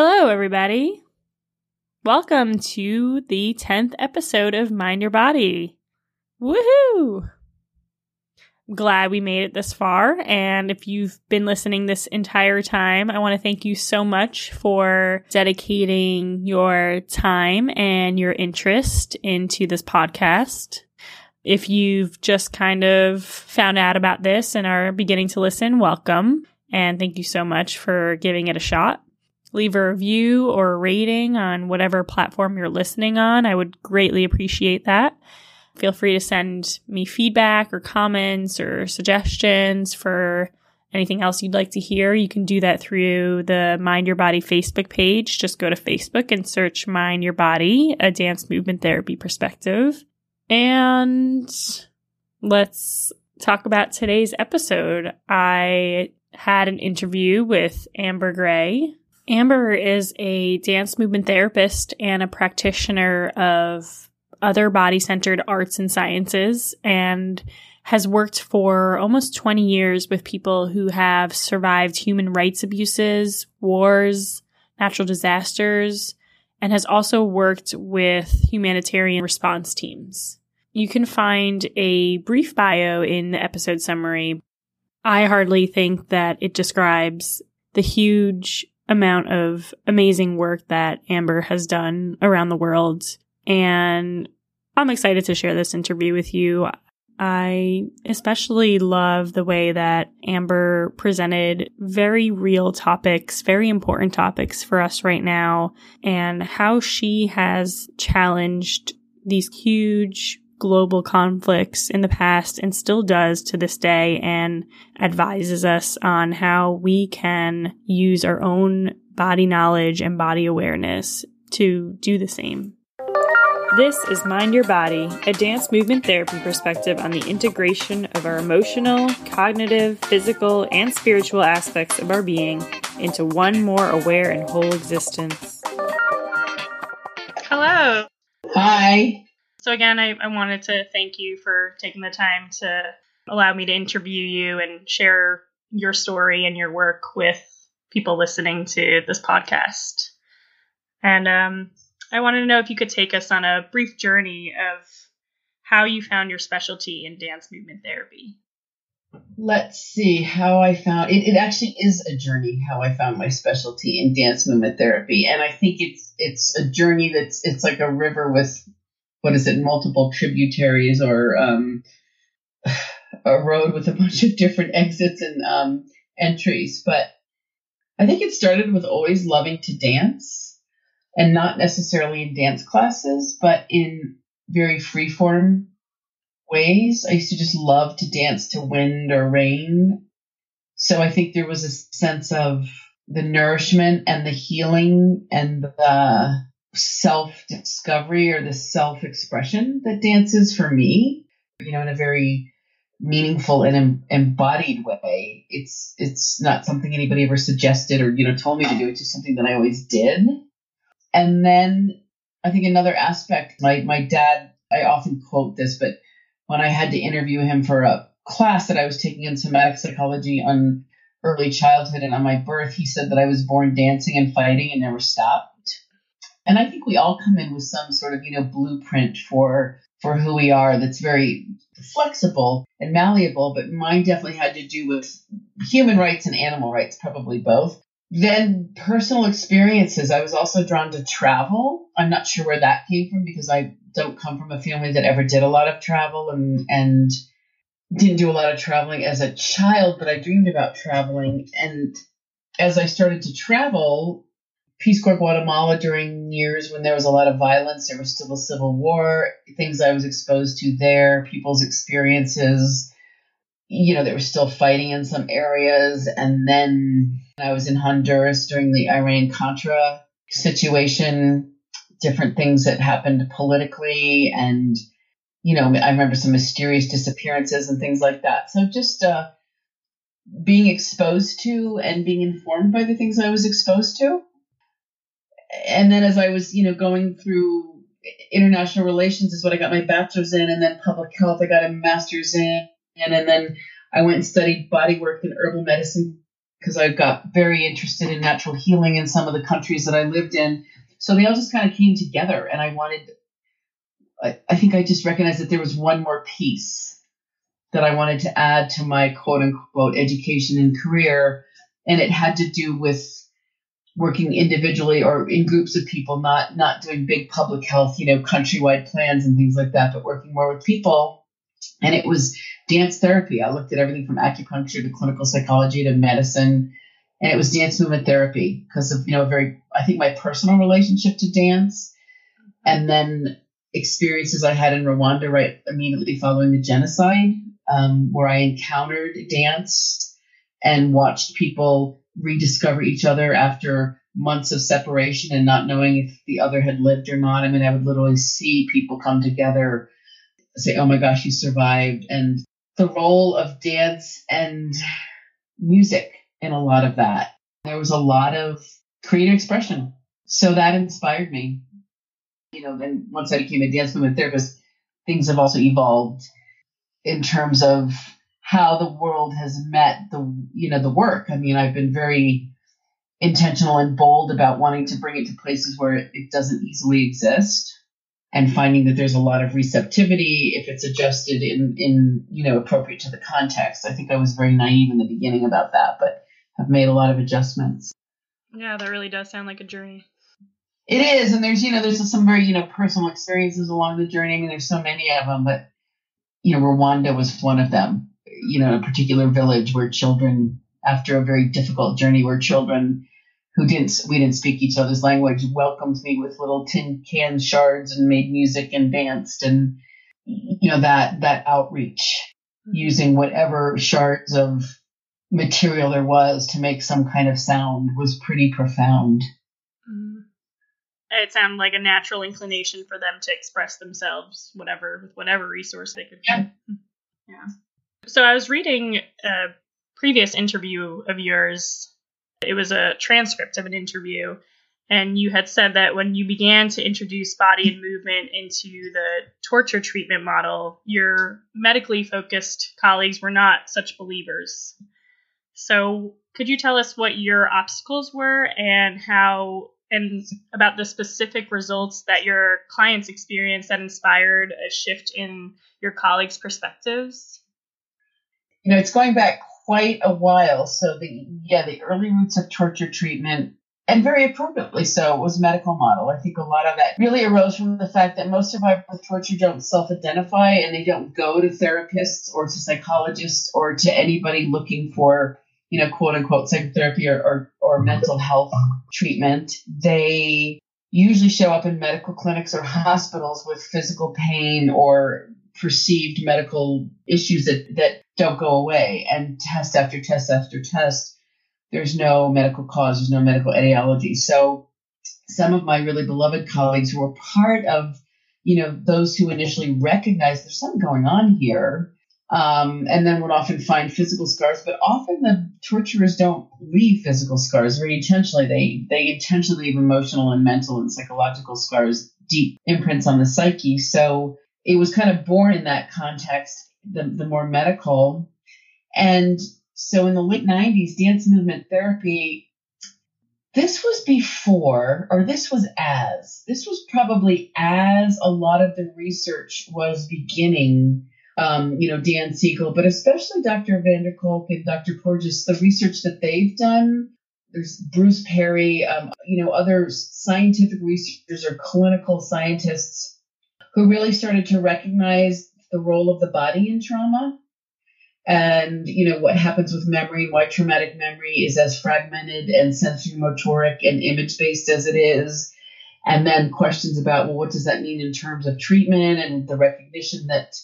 Hello, everybody. Welcome to the 10th episode of Mind Your Body. Woohoo! Glad we made it this far. And if you've been listening this entire time, I want to thank you so much for dedicating your time and your interest into this podcast. If you've just kind of found out about this and are beginning to listen, welcome. And thank you so much for giving it a shot. Leave a review or a rating on whatever platform you're listening on. I would greatly appreciate that. Feel free to send me feedback or comments or suggestions for anything else you'd like to hear. You can do that through the Mind Your Body Facebook page. Just go to Facebook and search Mind Your Body, a dance movement therapy perspective. And let's talk about today's episode. I had an interview with Amber Gray. Amber is a dance movement therapist and a practitioner of other body centered arts and sciences and has worked for almost 20 years with people who have survived human rights abuses, wars, natural disasters, and has also worked with humanitarian response teams. You can find a brief bio in the episode summary. I hardly think that it describes the huge amount of amazing work that Amber has done around the world. And I'm excited to share this interview with you. I especially love the way that Amber presented very real topics, very important topics for us right now, and how she has challenged these huge global conflicts in the past and still does to this day and advises us on how we can use our own body knowledge and body awareness to do the same. This is Mind Your Body, a dance movement therapy perspective on the integration of our emotional, cognitive, physical, and spiritual aspects of our being into one more aware and whole existence. Hello. Hi. So, again, I, I wanted to thank you for taking the time to allow me to interview you and share your story and your work with people listening to this podcast. And um, I wanted to know if you could take us on a brief journey of how you found your specialty in dance movement therapy. Let's see how I found it. It actually is a journey how I found my specialty in dance movement therapy, and I think it's it's a journey that's it's like a river with what is it, multiple tributaries or um, a road with a bunch of different exits and um, entries. But I think it started with always loving to dance and not necessarily in dance classes, but in very freeform ways. I used to just love to dance to wind or rain. So I think there was a sense of the nourishment and the healing and the self discovery or the self expression that dance is for me, you know, in a very meaningful and em- embodied way. It's it's not something anybody ever suggested or you know told me to do. It's just something that I always did. And then I think another aspect, my my dad, I often quote this, but when I had to interview him for a class that I was taking in somatic psychology on early childhood and on my birth, he said that I was born dancing and fighting and never stopped. And I think we all come in with some sort of, you know, blueprint for for who we are that's very flexible and malleable, but mine definitely had to do with human rights and animal rights, probably both. Then personal experiences. I was also drawn to travel. I'm not sure where that came from because I don't come from a family that ever did a lot of travel and and didn't do a lot of traveling as a child, but I dreamed about traveling. And as I started to travel, Peace Corps Guatemala during years when there was a lot of violence. There was still a civil war, things I was exposed to there, people's experiences. You know, they were still fighting in some areas. And then I was in Honduras during the Iran Contra situation, different things that happened politically. And, you know, I remember some mysterious disappearances and things like that. So just, uh, being exposed to and being informed by the things I was exposed to and then as I was, you know, going through international relations is what I got my bachelor's in, and then public health I got a master's in, and, and then I went and studied bodywork and herbal medicine because I got very interested in natural healing in some of the countries that I lived in. So they all just kind of came together, and I wanted. I, I think I just recognized that there was one more piece that I wanted to add to my quote unquote education and career, and it had to do with working individually or in groups of people, not not doing big public health, you know, countrywide plans and things like that, but working more with people. And it was dance therapy. I looked at everything from acupuncture to clinical psychology to medicine, and it was dance movement therapy because of you know very I think my personal relationship to dance, and then experiences I had in Rwanda right immediately following the genocide, um, where I encountered dance and watched people rediscover each other after months of separation and not knowing if the other had lived or not. I mean, I would literally see people come together, say, "Oh my gosh, you survived," and the role of dance and music in a lot of that. There was a lot of creative expression. So that inspired me. You know, then once I became a dance movement therapist, things have also evolved in terms of how the world has met the you know the work. I mean, I've been very intentional and bold about wanting to bring it to places where it doesn't easily exist and mm-hmm. finding that there's a lot of receptivity if it's adjusted in in you know appropriate to the context. I think I was very naive in the beginning about that, but have made a lot of adjustments. Yeah, that really does sound like a journey. It is, and there's you know there's some very you know personal experiences along the journey. I mean, there's so many of them, but you know Rwanda was one of them. You know, a particular village where children, after a very difficult journey, where children who didn't we didn't speak each other's language welcomed me with little tin can shards and made music and danced and you know that that outreach mm-hmm. using whatever shards of material there was to make some kind of sound was pretty profound mm-hmm. it sounded like a natural inclination for them to express themselves whatever with whatever resource they could yeah. yeah so i was reading a previous interview of yours it was a transcript of an interview, and you had said that when you began to introduce body and movement into the torture treatment model, your medically focused colleagues were not such believers. So, could you tell us what your obstacles were and how and about the specific results that your clients experienced that inspired a shift in your colleagues' perspectives? You know, it's going back quite a while. So the yeah, the early roots of torture treatment and very appropriately so was medical model. I think a lot of that really arose from the fact that most survivors of torture don't self-identify and they don't go to therapists or to psychologists or to anybody looking for, you know, quote unquote psychotherapy or, or, or mental health treatment. They usually show up in medical clinics or hospitals with physical pain or perceived medical issues that, that don't go away. And test after test after test, there's no medical cause, there's no medical etiology. So some of my really beloved colleagues who were part of, you know, those who initially recognized there's something going on here, um, and then would often find physical scars. But often the torturers don't leave physical scars very intentionally. They they intentionally leave emotional and mental and psychological scars, deep imprints on the psyche. So it was kind of born in that context, the, the more medical. And so in the late 90s, dance movement therapy, this was before, or this was as, this was probably as a lot of the research was beginning. Um, you know, Dan Siegel, but especially Dr. van der Kolk and Dr. Porges, the research that they've done. There's Bruce Perry, um, you know, other scientific researchers or clinical scientists who really started to recognize the role of the body in trauma. And you know what happens with memory why traumatic memory is as fragmented and sensory motoric and image based as it is. And then questions about well what does that mean in terms of treatment and the recognition that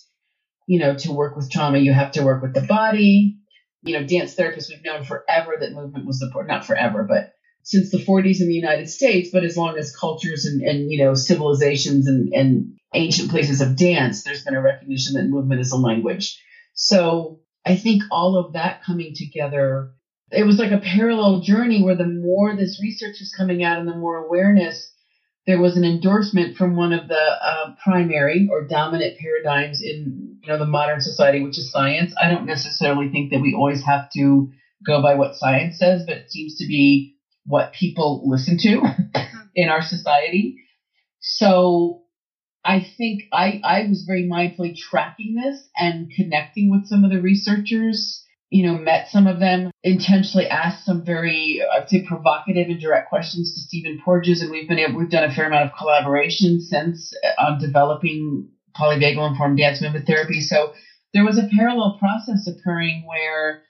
you know to work with trauma you have to work with the body? You know dance therapists we've known forever that movement was the not forever but since the 40s in the united states but as long as cultures and, and you know civilizations and, and ancient places of dance, there's been a recognition that movement is a language. So I think all of that coming together, it was like a parallel journey where the more this research was coming out and the more awareness, there was an endorsement from one of the uh, primary or dominant paradigms in you know the modern society, which is science. I don't necessarily think that we always have to go by what science says, but it seems to be what people listen to in our society. So I think I, I was very mindfully tracking this and connecting with some of the researchers, you know, met some of them, intentionally asked some very, I'd say, provocative and direct questions to Stephen Porges, and we've been able, we've done a fair amount of collaboration since uh, on developing polyvagal informed dance movement therapy. So there was a parallel process occurring where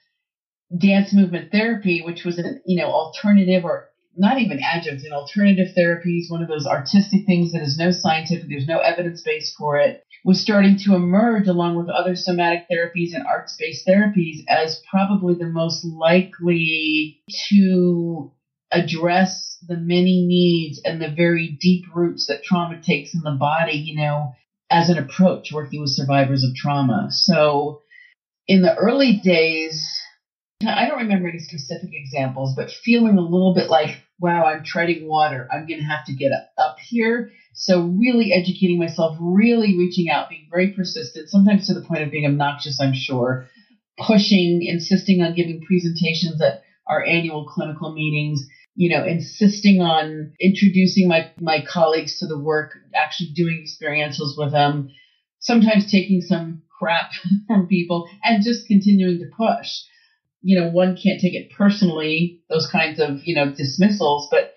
dance movement therapy, which was an you know alternative or not even adjunct, an alternative therapies, one of those artistic things that is no scientific, there's no evidence base for it, was starting to emerge along with other somatic therapies and arts based therapies as probably the most likely to address the many needs and the very deep roots that trauma takes in the body, you know, as an approach working with survivors of trauma. So in the early days, I don't remember any specific examples, but feeling a little bit like, wow, I'm treading water. I'm going to have to get up here. So, really educating myself, really reaching out, being very persistent, sometimes to the point of being obnoxious, I'm sure, pushing, insisting on giving presentations at our annual clinical meetings, you know, insisting on introducing my, my colleagues to the work, actually doing experientials with them, sometimes taking some crap from people, and just continuing to push you know, one can't take it personally, those kinds of, you know, dismissals. But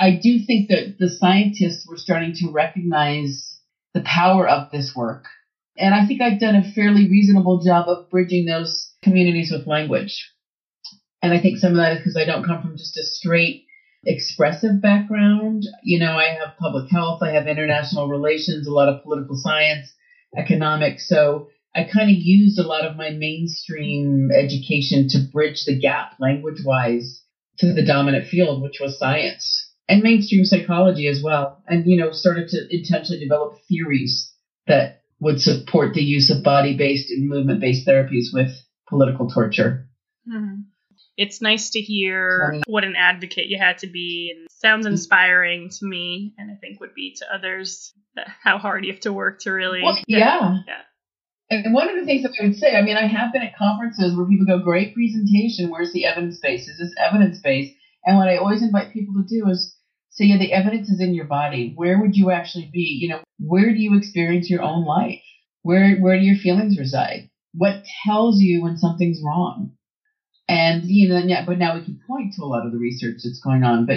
I do think that the scientists were starting to recognize the power of this work. And I think I've done a fairly reasonable job of bridging those communities with language. And I think some of that is because I don't come from just a straight expressive background. You know, I have public health, I have international relations, a lot of political science, economics. So I kind of used a lot of my mainstream education to bridge the gap language wise to the dominant field, which was science and mainstream psychology as well. And, you know, started to intentionally develop theories that would support the use of body based and movement based therapies with political torture. Mm-hmm. It's nice to hear what an advocate you had to be and sounds inspiring to me and I think would be to others how hard you have to work to really well, yeah. yeah. And one of the things that I would say, I mean, I have been at conferences where people go, great presentation, where's the evidence base? Is this evidence base? And what I always invite people to do is say, yeah, the evidence is in your body. Where would you actually be? You know, where do you experience your own life? Where where do your feelings reside? What tells you when something's wrong? And you know, yeah, but now we can point to a lot of the research that's going on. But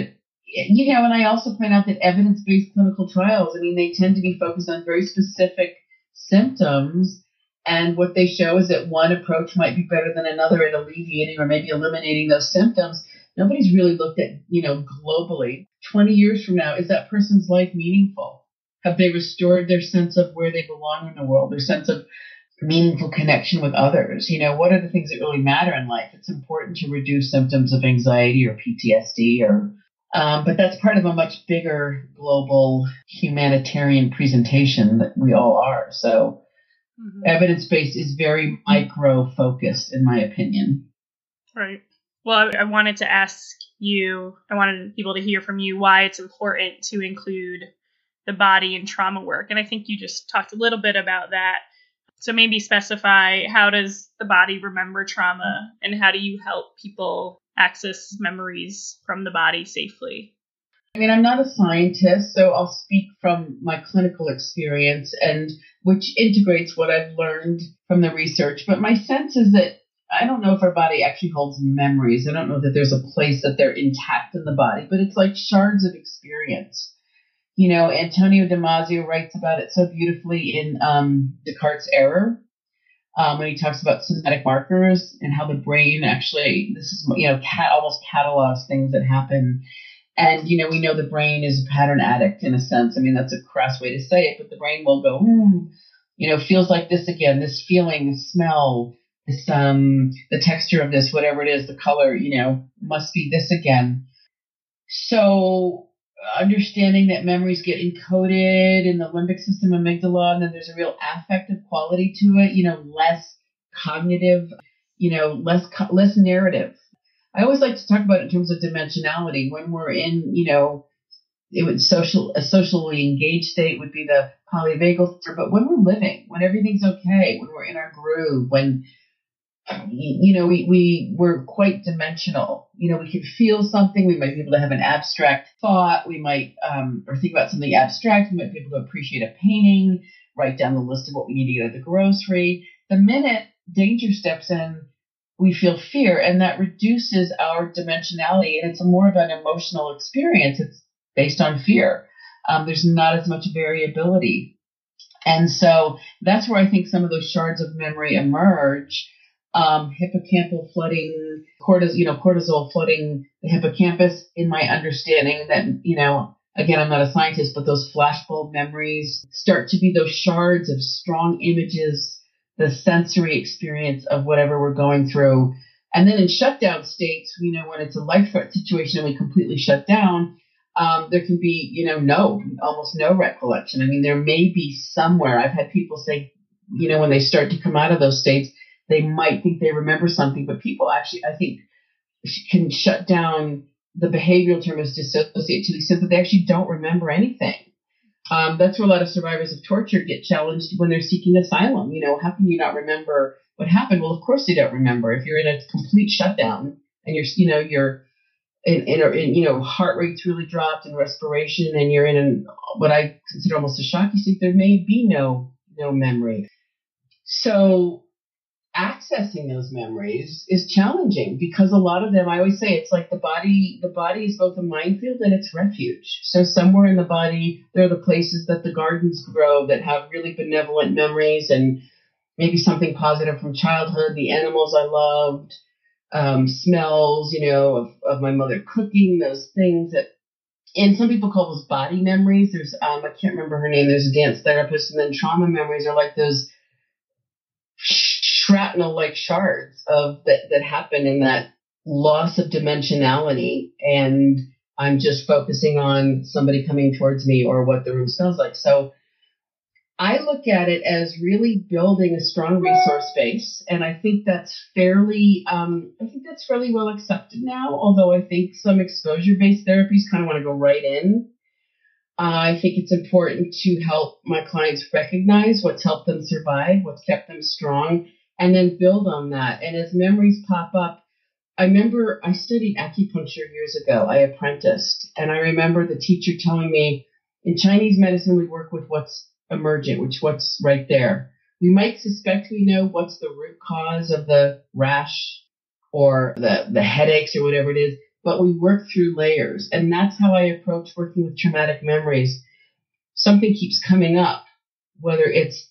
eh, you know, and I also point out that evidence-based clinical trials, I mean, they tend to be focused on very specific symptoms and what they show is that one approach might be better than another at alleviating or maybe eliminating those symptoms. Nobody's really looked at, you know, globally. 20 years from now, is that person's life meaningful? Have they restored their sense of where they belong in the world, their sense of meaningful connection with others? You know, what are the things that really matter in life? It's important to reduce symptoms of anxiety or PTSD or um, but that's part of a much bigger global humanitarian presentation that we all are. So Mm-hmm. Evidence based is very micro focused, in my opinion. Right. Well, I, I wanted to ask you, I wanted people to hear from you why it's important to include the body in trauma work. And I think you just talked a little bit about that. So maybe specify how does the body remember trauma and how do you help people access memories from the body safely? I mean, I'm not a scientist, so I'll speak from my clinical experience and which integrates what I've learned from the research. But my sense is that I don't know if our body actually holds memories. I don't know that there's a place that they're intact in the body, but it's like shards of experience. You know, Antonio Damasio writes about it so beautifully in um, Descartes' Error, um, when he talks about somatic markers and how the brain actually, this is, you know, cat, almost catalogs things that happen and, you know, we know the brain is a pattern addict in a sense. I mean, that's a crass way to say it, but the brain will go, mm, you know, feels like this again, this feeling, this smell, this, um, the texture of this, whatever it is, the color, you know, must be this again. So understanding that memories get encoded in the limbic system amygdala and then there's a real affective quality to it, you know, less cognitive, you know, less, less narrative I always like to talk about it in terms of dimensionality. When we're in, you know, it would social a socially engaged state would be the polyvagal, but when we're living, when everything's okay, when we're in our groove, when you know, we, we we're quite dimensional. You know, we could feel something. We might be able to have an abstract thought. We might, um, or think about something abstract. We might be able to appreciate a painting, write down the list of what we need to get at the grocery. The minute danger steps in, we feel fear, and that reduces our dimensionality. And it's more of an emotional experience. It's based on fear. Um, there's not as much variability. And so that's where I think some of those shards of memory emerge um, hippocampal flooding, cortisol, you know, cortisol flooding the hippocampus. In my understanding, that you know, again, I'm not a scientist, but those flashbulb memories start to be those shards of strong images, the sensory experience of whatever we're going through. And then in shutdown states, you know, when it's a life threat situation and we completely shut down, um, there can be, you know, no, almost no recollection. I mean, there may be somewhere. I've had people say, you know, when they start to come out of those states, they might think they remember something, but people actually, I think, can shut down. The behavioral term is dissociate to said that they actually don't remember anything. Um, that's where a lot of survivors of torture get challenged when they're seeking asylum. You know, how can you not remember what happened? Well, of course you don't remember. If you're in a complete shutdown and you're, you know, you're in, in, in you know, heart rate's really dropped and respiration, and you're in an, what I consider almost a shocky state, there may be no no memory. So accessing those memories is challenging because a lot of them i always say it's like the body the body is both a minefield and it's refuge. So somewhere in the body there are the places that the gardens grow that have really benevolent memories and maybe something positive from childhood the animals i loved um, smells you know of, of my mother cooking those things that and some people call those body memories. There's um, i can't remember her name. There's a dance therapist and then trauma memories are like those shrapnel like shards of that, that happen in that loss of dimensionality and I'm just focusing on somebody coming towards me or what the room smells like. So I look at it as really building a strong resource base, and I think that's fairly, um, I think that's fairly well accepted now. Although I think some exposure-based therapies kind of want to go right in. Uh, I think it's important to help my clients recognize what's helped them survive, what's kept them strong, and then build on that. And as memories pop up, I remember I studied acupuncture years ago. I apprenticed, and I remember the teacher telling me in Chinese medicine we work with what's emergent, which what's right there. We might suspect we know what's the root cause of the rash or the, the headaches or whatever it is, but we work through layers. And that's how I approach working with traumatic memories. Something keeps coming up, whether it's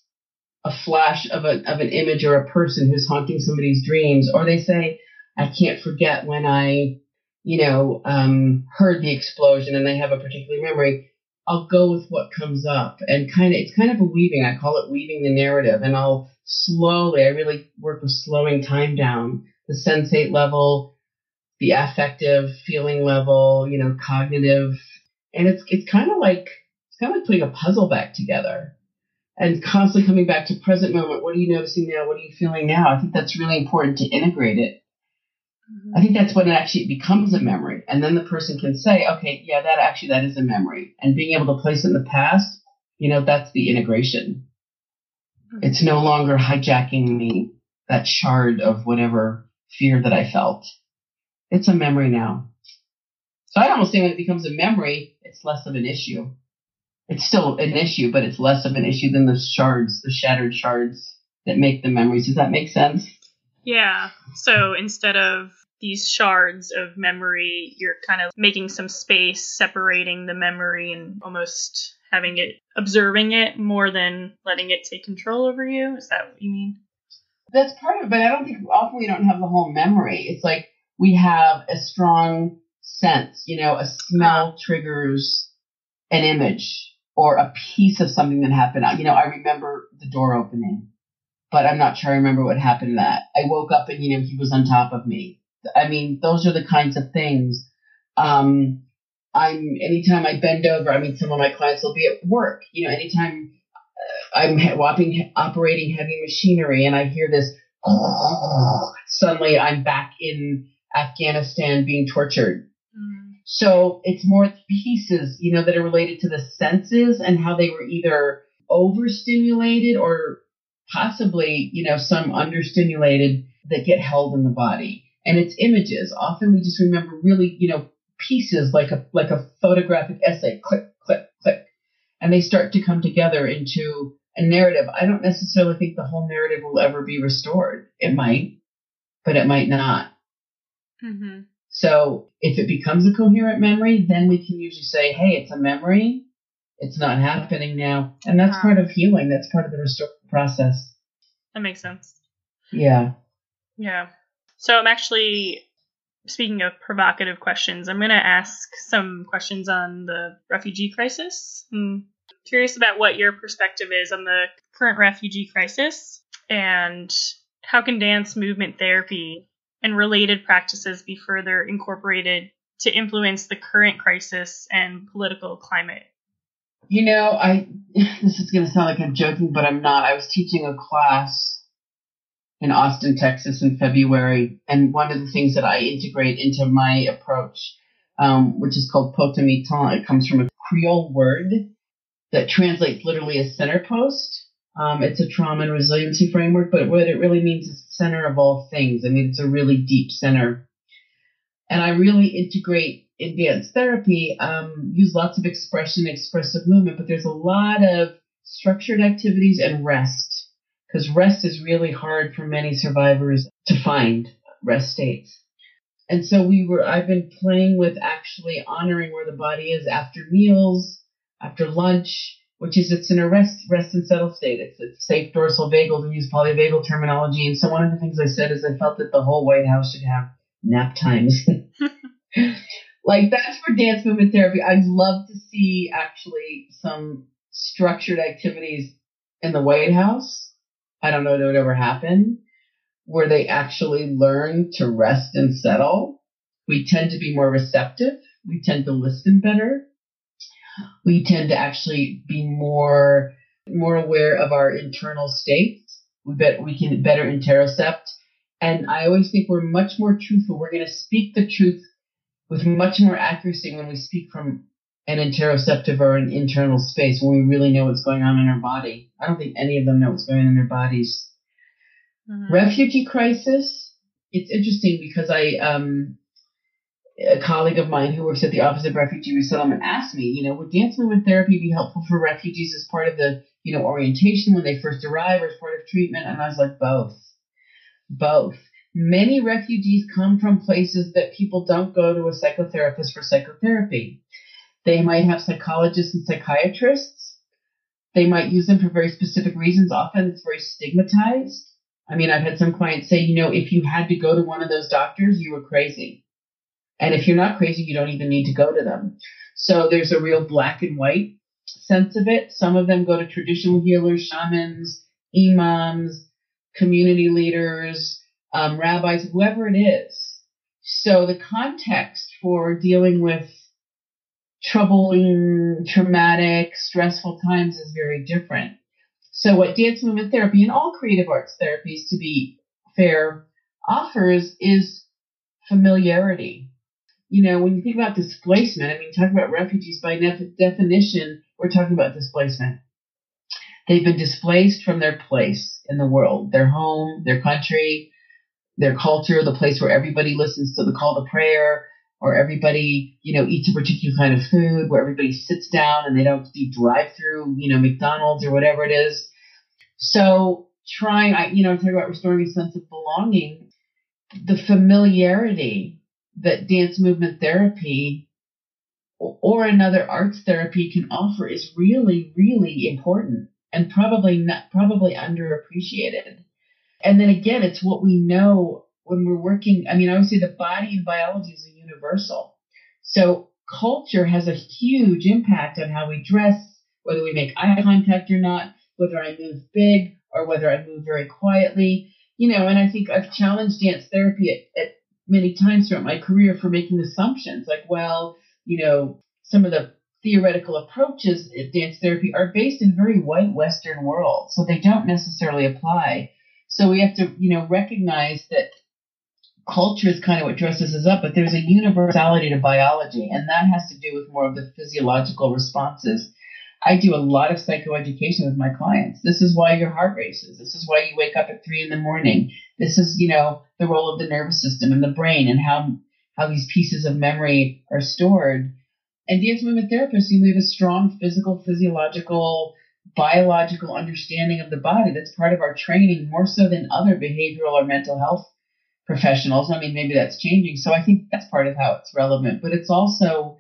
a flash of, a, of an image or a person who's haunting somebody's dreams, or they say, I can't forget when I, you know, um, heard the explosion and they have a particular memory. I'll go with what comes up and kind of, it's kind of a weaving. I call it weaving the narrative and I'll slowly, I really work with slowing time down, the sensate level, the affective feeling level, you know, cognitive. And it's, it's kind of like, it's kind of like putting a puzzle back together and constantly coming back to present moment. What are you noticing now? What are you feeling now? I think that's really important to integrate it. Mm-hmm. I think that's when it actually becomes a memory. And then the person can say, okay, yeah, that actually, that is a memory. And being able to place it in the past, you know, that's the integration. Mm-hmm. It's no longer hijacking me, that shard of whatever fear that I felt. It's a memory now. So I almost say when it becomes a memory, it's less of an issue it's still an issue, but it's less of an issue than the shards, the shattered shards that make the memories. Does that make sense? Yeah. So instead of these shards of memory, you're kind of making some space, separating the memory and almost having it, observing it more than letting it take control over you. Is that what you mean? That's part of it, but I don't think often we don't have the whole memory. It's like we have a strong sense, you know, a smell triggers an image or a piece of something that happened. You know, I remember the door opening, but I'm not sure I remember what happened that. I woke up and, you know, he was on top of me. I mean, those are the kinds of things. Um, I'm, anytime I bend over, I mean, some of my clients will be at work, you know, anytime uh, I'm whopping, operating heavy machinery and I hear this, oh, suddenly I'm back in Afghanistan being tortured. So it's more pieces, you know, that are related to the senses and how they were either overstimulated or possibly, you know, some understimulated that get held in the body. And it's images. Often we just remember really, you know, pieces like a like a photographic essay, click, click, click. And they start to come together into a narrative. I don't necessarily think the whole narrative will ever be restored. It might, but it might not. Mm-hmm. So if it becomes a coherent memory, then we can usually say, hey, it's a memory. It's not happening now. And that's part of healing. That's part of the restorative process. That makes sense. Yeah. Yeah. So I'm actually speaking of provocative questions, I'm going to ask some questions on the refugee crisis. I'm curious about what your perspective is on the current refugee crisis and how can dance movement therapy and related practices be further incorporated to influence the current crisis and political climate? You know, I this is going to sound like I'm joking, but I'm not. I was teaching a class in Austin, Texas in February, and one of the things that I integrate into my approach, um, which is called potomitan, it comes from a Creole word that translates literally as center post. Um, it's a trauma and resiliency framework, but what it really means is center of all things. I mean, it's a really deep center. And I really integrate in dance therapy, um, use lots of expression, expressive movement, but there's a lot of structured activities and rest because rest is really hard for many survivors to find rest states. And so we were, I've been playing with actually honoring where the body is after meals, after lunch, which is it's in a rest rest and settle state. It's it's safe dorsal vagal to use polyvagal terminology. And so one of the things I said is I felt that the whole White House should have nap times. like that's for dance movement therapy. I'd love to see actually some structured activities in the White House. I don't know if it would ever happen where they actually learn to rest and settle. We tend to be more receptive. We tend to listen better we tend to actually be more more aware of our internal states. We bet we can better interocept. And I always think we're much more truthful. We're going to speak the truth with much more accuracy when we speak from an interoceptive or an internal space when we really know what's going on in our body. I don't think any of them know what's going on in their bodies. Mm-hmm. Refugee crisis. It's interesting because I um, a colleague of mine who works at the Office of Refugee Resettlement asked me, you know, would dance movement therapy be helpful for refugees as part of the, you know, orientation when they first arrive or as part of treatment? And I was like, both. Both. Many refugees come from places that people don't go to a psychotherapist for psychotherapy. They might have psychologists and psychiatrists. They might use them for very specific reasons. Often it's very stigmatized. I mean, I've had some clients say, you know, if you had to go to one of those doctors, you were crazy and if you're not crazy, you don't even need to go to them. So there's a real black and white sense of it. Some of them go to traditional healers, shamans, imams, community leaders, um, rabbis, whoever it is. So the context for dealing with troubling, traumatic, stressful times is very different. So what dance movement therapy and all creative arts therapies, to be fair, offers is familiarity you know, when you think about displacement, I mean, talk about refugees by nef- definition, we're talking about displacement. They've been displaced from their place in the world, their home, their country, their culture, the place where everybody listens to the call to prayer, or everybody, you know, eats a particular kind of food, where everybody sits down and they don't do drive through, you know, McDonald's or whatever it is. So trying, I, you know, talk about restoring a sense of belonging, the familiarity that dance movement therapy or another arts therapy can offer is really, really important and probably not, probably underappreciated. And then again, it's what we know when we're working. I mean, I would say the body and biology is a universal. So culture has a huge impact on how we dress, whether we make eye contact or not, whether I move big or whether I move very quietly. You know, and I think I've challenged dance therapy at, at many times throughout my career for making assumptions like, well, you know, some of the theoretical approaches at dance therapy are based in very white Western world, so they don't necessarily apply. So we have to, you know, recognize that culture is kind of what dresses us up, but there's a universality to biology, and that has to do with more of the physiological responses. I do a lot of psychoeducation with my clients. This is why your heart races. This is why you wake up at three in the morning. This is, you know, the role of the nervous system and the brain and how how these pieces of memory are stored. And dance movement therapists, you know, we have a strong physical, physiological, biological understanding of the body. That's part of our training more so than other behavioral or mental health professionals. I mean, maybe that's changing. So I think that's part of how it's relevant. But it's also,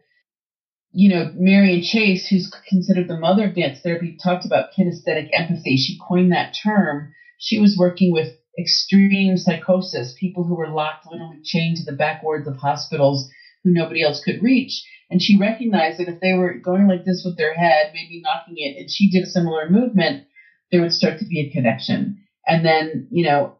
you know, Marian Chace, who's considered the mother of dance therapy, talked about kinesthetic empathy. She coined that term. She was working with extreme psychosis, people who were locked, literally chained to the back wards of hospitals who nobody else could reach. And she recognized that if they were going like this with their head, maybe knocking it, and she did a similar movement, there would start to be a connection. And then, you know,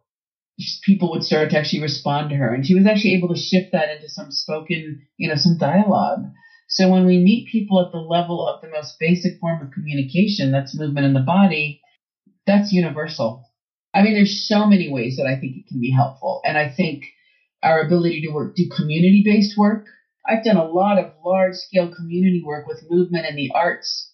people would start to actually respond to her. And she was actually able to shift that into some spoken, you know, some dialogue. So when we meet people at the level of the most basic form of communication, that's movement in the body, that's universal. I mean, there's so many ways that I think it can be helpful. And I think our ability to work, do community based work. I've done a lot of large scale community work with movement and the arts.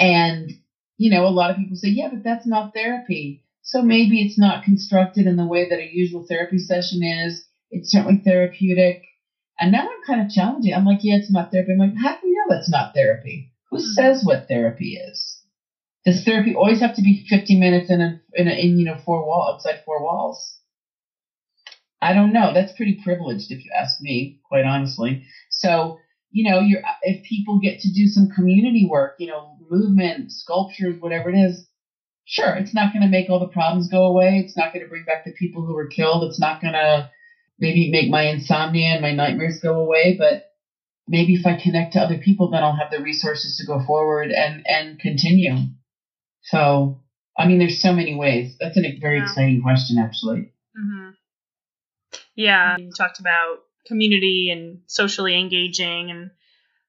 And, you know, a lot of people say, yeah, but that's not therapy. So maybe it's not constructed in the way that a usual therapy session is. It's certainly therapeutic. And now I'm kind of challenging. I'm like, yeah, it's not therapy. I'm like, how do we know it's not therapy? Who mm-hmm. says what therapy is? Does therapy always have to be 50 minutes in a, in, a, in you know four wall outside four walls? I don't know. That's pretty privileged if you ask me, quite honestly. So, you know, you're if people get to do some community work, you know, movement, sculptures, whatever it is, sure, it's not going to make all the problems go away. It's not going to bring back the people who were killed. It's not going to maybe make my insomnia and my nightmares go away, but maybe if I connect to other people, then I'll have the resources to go forward and, and continue. So, I mean, there's so many ways. That's a very yeah. exciting question, actually. Mm-hmm. Yeah, you talked about community and socially engaging, and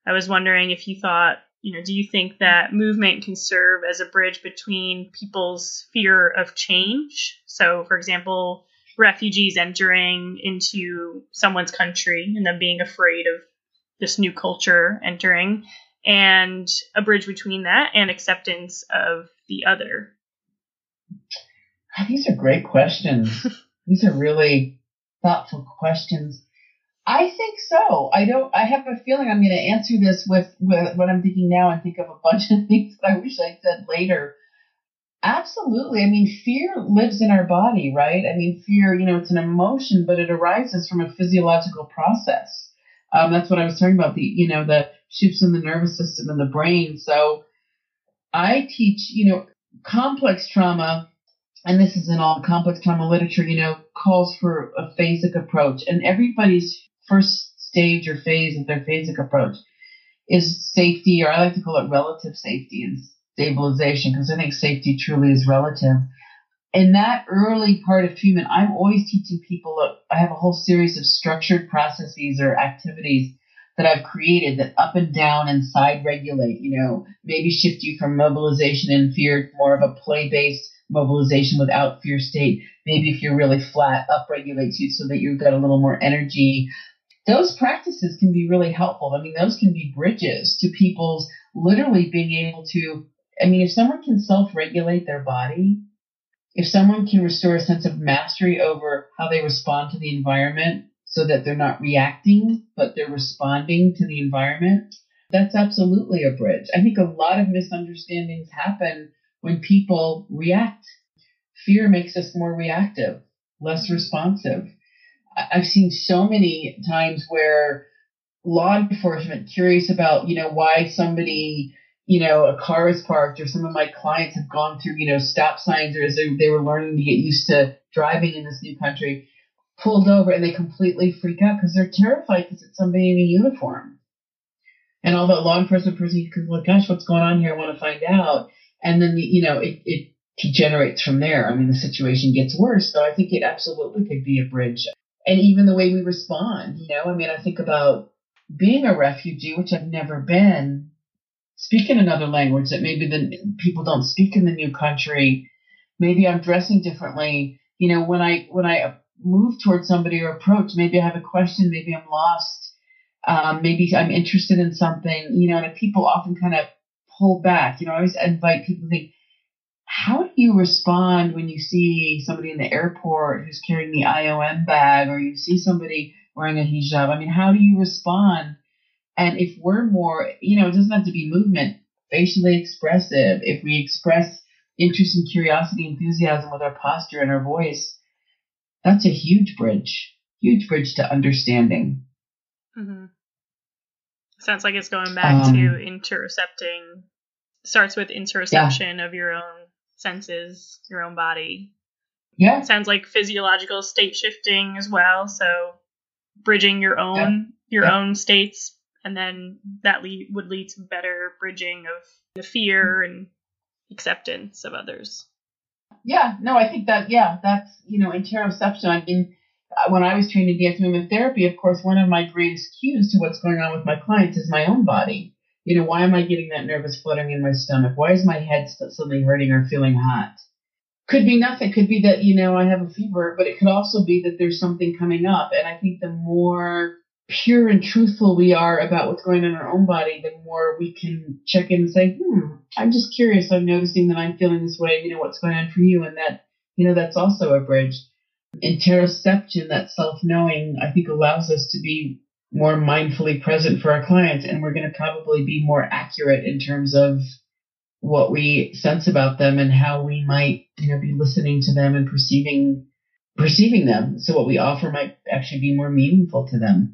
I was wondering if you thought you know, do you think that movement can serve as a bridge between people's fear of change? So, for example, refugees entering into someone's country and them being afraid of this new culture entering, and a bridge between that and acceptance of the other? Ah, these are great questions. These are really thoughtful questions. I think so. I don't. I have a feeling I'm going to answer this with, with what I'm thinking now and think of a bunch of things that I wish I said later. Absolutely. I mean, fear lives in our body, right? I mean, fear, you know, it's an emotion, but it arises from a physiological process. Um, that's what I was talking about. The, you know, the shifts in the nervous system and the brain. So I teach, you know, complex trauma, and this is in all complex trauma literature, you know, calls for a phasic approach, and everybody's first stage or phase of their phasic approach is safety, or I like to call it relative safety and stabilization, because I think safety truly is relative. In that early part of treatment, I'm always teaching people I have a whole series of structured processes or activities that I've created that up and down and side regulate, you know, maybe shift you from mobilization and fear to more of a play based mobilization without fear state. Maybe if you're really flat, up regulates you so that you've got a little more energy those practices can be really helpful. I mean, those can be bridges to people's literally being able to. I mean, if someone can self regulate their body, if someone can restore a sense of mastery over how they respond to the environment so that they're not reacting, but they're responding to the environment, that's absolutely a bridge. I think a lot of misunderstandings happen when people react. Fear makes us more reactive, less responsive. I've seen so many times where law enforcement curious about, you know, why somebody, you know, a car is parked or some of my clients have gone through, you know, stop signs or as they, they were learning to get used to driving in this new country, pulled over and they completely freak out because they're terrified because it's somebody in a uniform. And all that law enforcement person oh can look, gosh, what's going on here? I want to find out. And then, you know, it, it degenerates from there. I mean, the situation gets worse. So I think it absolutely could be a bridge and even the way we respond. You know, I mean, I think about being a refugee, which I've never been, speaking another language that maybe the people don't speak in the new country. Maybe I'm dressing differently. You know, when I when I move towards somebody or approach, maybe I have a question, maybe I'm lost, um, maybe I'm interested in something. You know, and people often kind of pull back. You know, I always invite people to think, how do you respond when you see somebody in the airport who's carrying the IOM bag or you see somebody wearing a hijab? I mean, how do you respond? And if we're more, you know, it doesn't have to be movement, facially expressive, if we express interest and curiosity, enthusiasm with our posture and our voice, that's a huge bridge, huge bridge to understanding. Mm-hmm. Sounds like it's going back um, to interocepting. Starts with interoception yeah. of your own senses, your own body. Yeah. Sounds like physiological state shifting as well. So bridging your own yeah. your yeah. own states, and then that lead, would lead to better bridging of the fear and acceptance of others. Yeah, no, I think that yeah, that's you know interoception. I mean, uh, when I was trained in dance movement therapy, of course, one of my greatest cues to what's going on with my clients is my own body. You know, why am I getting that nervous fluttering in my stomach? Why is my head suddenly hurting or feeling hot? Could be nothing. Could be that, you know, I have a fever, but it could also be that there's something coming up. And I think the more pure and truthful we are about what's going on in our own body, the more we can check in and say, hmm, I'm just curious. I'm noticing that I'm feeling this way. You know, what's going on for you? And that, you know, that's also a bridge. Interoception, that self knowing, I think allows us to be more mindfully present for our clients and we're going to probably be more accurate in terms of what we sense about them and how we might you know be listening to them and perceiving perceiving them so what we offer might actually be more meaningful to them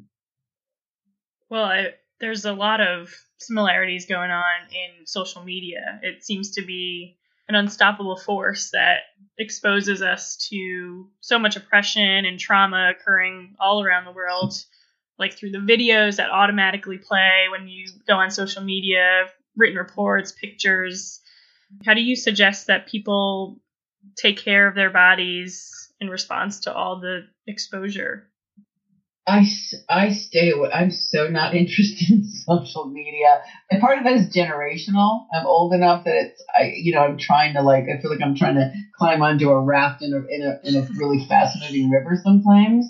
well there's a lot of similarities going on in social media it seems to be an unstoppable force that exposes us to so much oppression and trauma occurring all around the world like through the videos that automatically play when you go on social media, written reports, pictures. How do you suggest that people take care of their bodies in response to all the exposure? I, I stay away. I'm so not interested in social media. And part of that is generational. I'm old enough that it's, I, you know, I'm trying to like, I feel like I'm trying to climb onto a raft in a, in a, in a really fascinating river sometimes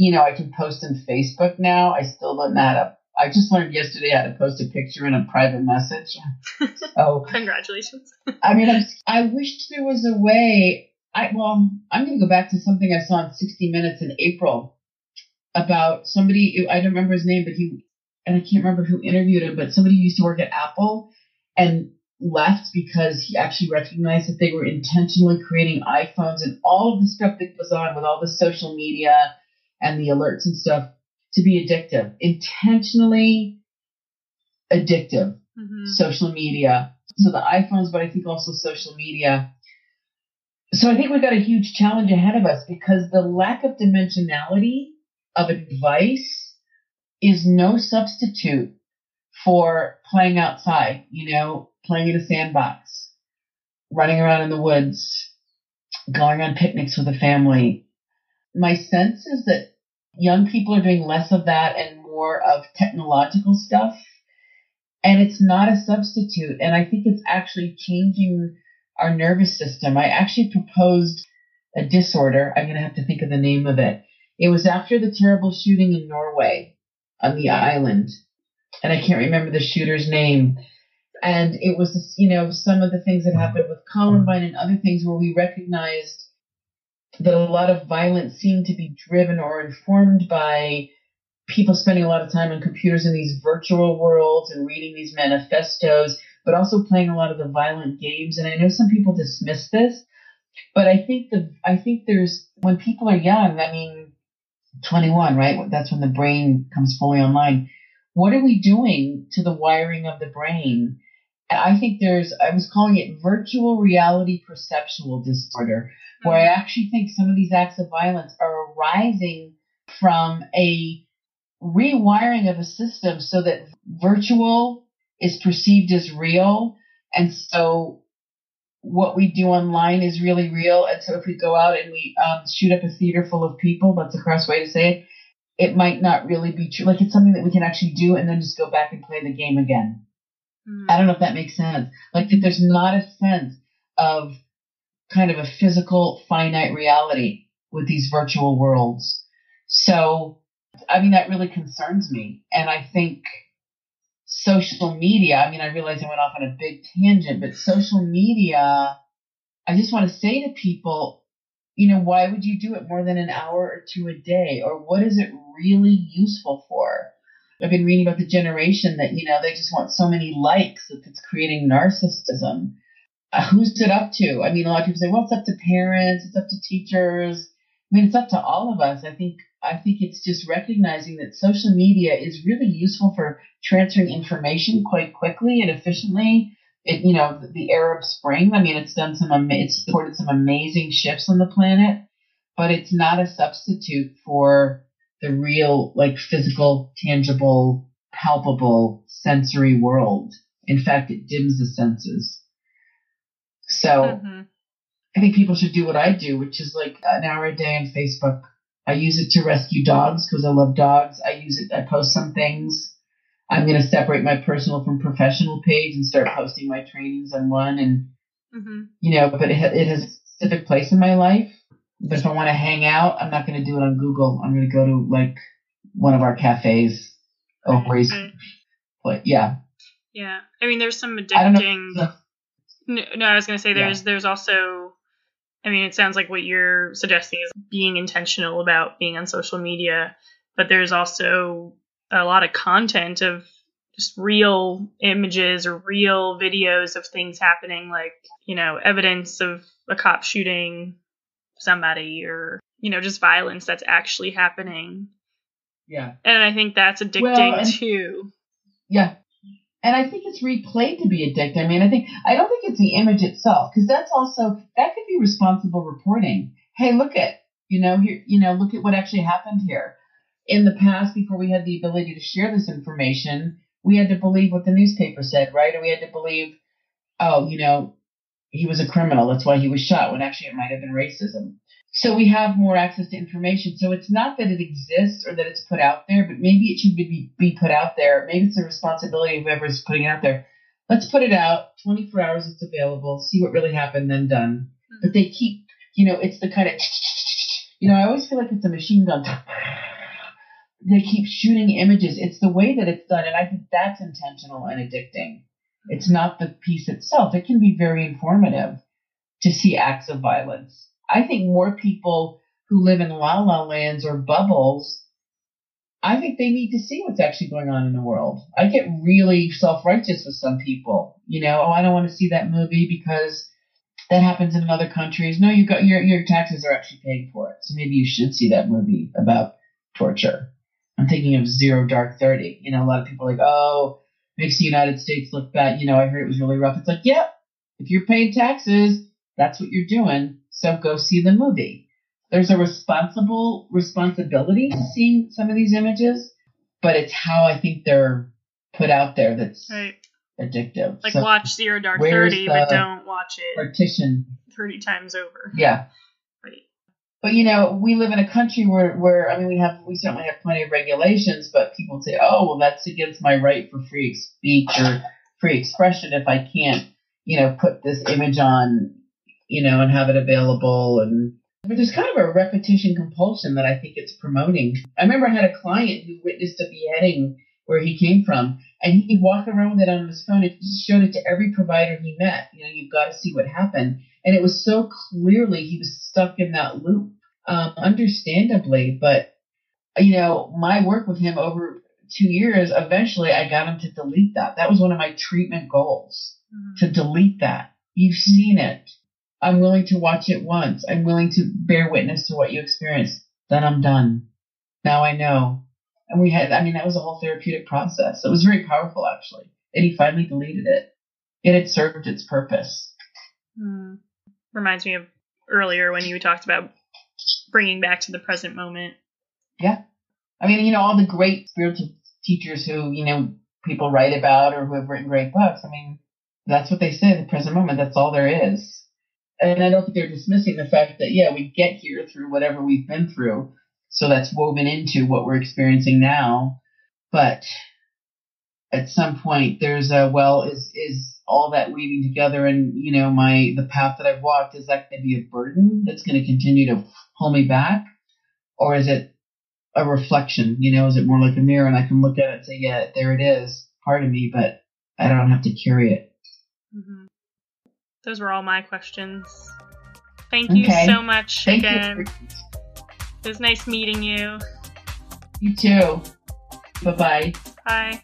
you know, I can post on Facebook now. I still don't know how to. I just learned yesterday how to post a picture in a private message. Oh, congratulations! I mean, I'm, I wish there was a way. I well, I'm going to go back to something I saw in 60 Minutes in April about somebody. I don't remember his name, but he and I can't remember who interviewed him, but somebody used to work at Apple and left because he actually recognized that they were intentionally creating iPhones and all of the stuff that goes on with all the social media and the alerts and stuff to be addictive, intentionally addictive. Mm-hmm. Social media. So the iPhones, but I think also social media. So I think we've got a huge challenge ahead of us because the lack of dimensionality of advice is no substitute for playing outside, you know, playing in a sandbox, running around in the woods, going on picnics with a family, my sense is that young people are doing less of that and more of technological stuff. And it's not a substitute. And I think it's actually changing our nervous system. I actually proposed a disorder. I'm going to have to think of the name of it. It was after the terrible shooting in Norway on the island. And I can't remember the shooter's name. And it was, you know, some of the things that happened with Columbine and other things where we recognized that a lot of violence seemed to be driven or informed by people spending a lot of time on computers in these virtual worlds and reading these manifestos, but also playing a lot of the violent games. And I know some people dismiss this, but I think the I think there's when people are young, I mean 21, right? That's when the brain comes fully online. What are we doing to the wiring of the brain? I think there's I was calling it virtual reality perceptual disorder where I mm-hmm. actually think some of these acts of violence are arising from a rewiring of a system so that virtual is perceived as real. And so what we do online is really real. And so if we go out and we um, shoot up a theater full of people, that's a cross way to say it, it might not really be true. Like it's something that we can actually do and then just go back and play the game again. Mm. I don't know if that makes sense. Like that there's not a sense of kind of a physical, finite reality with these virtual worlds. So, I mean, that really concerns me. And I think social media, I mean, I realize I went off on a big tangent, but social media I just want to say to people, you know, why would you do it more than an hour or two a day? Or what is it really useful for? I've been reading about the generation that, you know, they just want so many likes that it's creating narcissism. Uh, who's it up to? I mean, a lot of people say, well, it's up to parents, it's up to teachers. I mean, it's up to all of us. I think I think it's just recognizing that social media is really useful for transferring information quite quickly and efficiently. It, you know, the, Arab Spring. I mean, it's done some, ama- it's supported some amazing shifts on the planet, but it's not a substitute for the real, like, physical, tangible, palpable, sensory world. In fact, it dims the senses. So Mhm. I think people should do what I do, which is like an hour a day on Facebook. I use it to rescue dogs because I love dogs. I use it, I post some things. I'm going to separate my personal from professional page and start posting my trainings on one. And, Mhm. you know, but it, ha- it has a specific place in my life. But if I want to hang out, I'm not going to do it on Google. I'm going to go to like one of our cafes. Always. Right. But yeah. Yeah. I mean, there's some I don't know. addicting. No, no, I was gonna say Yeah. there's there's also. I mean, it sounds like what you're suggesting is being intentional about being on social media, but there's also a lot of content of just real images or real videos of things happening, like you know, evidence of a cop shooting somebody or you know, just violence that's actually happening. Yeah. And I think that's addicting Well, and- too. Yeah. And I think it's replayed to be addictive. I mean, I think I don't think it's the image itself because that's also that could be responsible reporting. Hey, look at you know here you know look at what actually happened here. In the past, before we had the ability to share this information, we had to believe what the newspaper said, right? Or we had to believe, oh, you know, he was a criminal. That's why he was shot. When actually it might have been racism. So we have more access to information. So it's not that it exists or that it's put out there, but maybe it should be, be put out there. Maybe it's the responsibility of whoever's putting it out there. Let's put it out. 24 hours it's available. See what really happened, then done. Hmm. But they keep, you know, it's the kind of, you know, I always feel like it's a machine gun. They keep shooting images. It's the way that it's done, and I think that's intentional and addicting. It's not the piece itself. It can be very informative to see acts of violence. I think more people who live in la la lands or bubbles, I think they need to see what's actually going on in the world. I get really self righteous with some people. You know, oh, I don't want to see that movie because that happens in other countries. No, you got your your taxes are actually paying for it, so maybe you should see that movie about torture. I'm thinking of Zero Dark Thirty. You know, a lot of people are like, oh, makes the United States look bad. You know, I heard it was really rough. It's like, yep, if you're paying taxes, that's what you're doing. So go see the movie. There's a responsible responsibility to seeing some of these images, but it's how I think they're put out there that's Right. addictive. Like So watch Zero Dark Thirty, but don't watch it partition. thirty times over. Yeah. Right. But you know, we live in a country where, where I mean, we have we certainly have plenty of regulations, but people say, "Oh, well, that's against my right for free speech or free expression if I can't, you know, put this image on, you know, and have it available." And but there's kind of a repetition compulsion that I think it's promoting. I remember I had a client who witnessed a beheading where he came from, and he'd walk around with it on his phone and just showed it to every provider he met. You know, you've got to see what happened. And it was so clearly he was stuck in that loop, um, understandably. But, you know, my work with him over two years, eventually I got him to delete that. That was one of my treatment goals Mhm. to delete that. You've seen it. I'm willing to watch it once. I'm willing to bear witness to what you experienced. Then I'm done. Now I know. And we had, I mean, that was a whole therapeutic process. It was very powerful, actually. And he finally deleted it. It had served its purpose. Hmm. Reminds me of earlier when you talked about bringing back to the present moment. Yeah. I mean, you know, all the great spiritual teachers who, you know, people write about or who have written great books. I mean, that's what they say, the present moment. That's all there is. And I don't think they're dismissing the fact that, yeah, we get here through whatever we've been through. So that's woven into what we're experiencing now. But at some point there's a, well, is, is all that weaving together and, you know, my, the path that I've walked, is that going to be a burden that's going to continue to pull me back? Or is it a reflection? You know, is it more like a mirror and I can look at it and say, yeah, there it is, part of me, but I don't have to carry it. hmm those were all my questions. Thank you Okay. so much Thank again. you. It was nice meeting you. You too. Bye bye. Bye.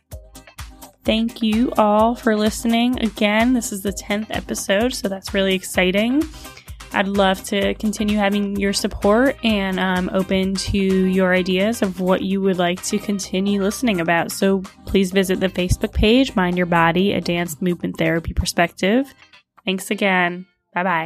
Thank you all for listening. Again, this is the 10th episode, so that's really exciting. I'd love to continue having your support and I'm open to your ideas of what you would like to continue listening about. So please visit the Facebook page, Mind Your Body, a dance movement therapy perspective. Thanks again. Bye bye.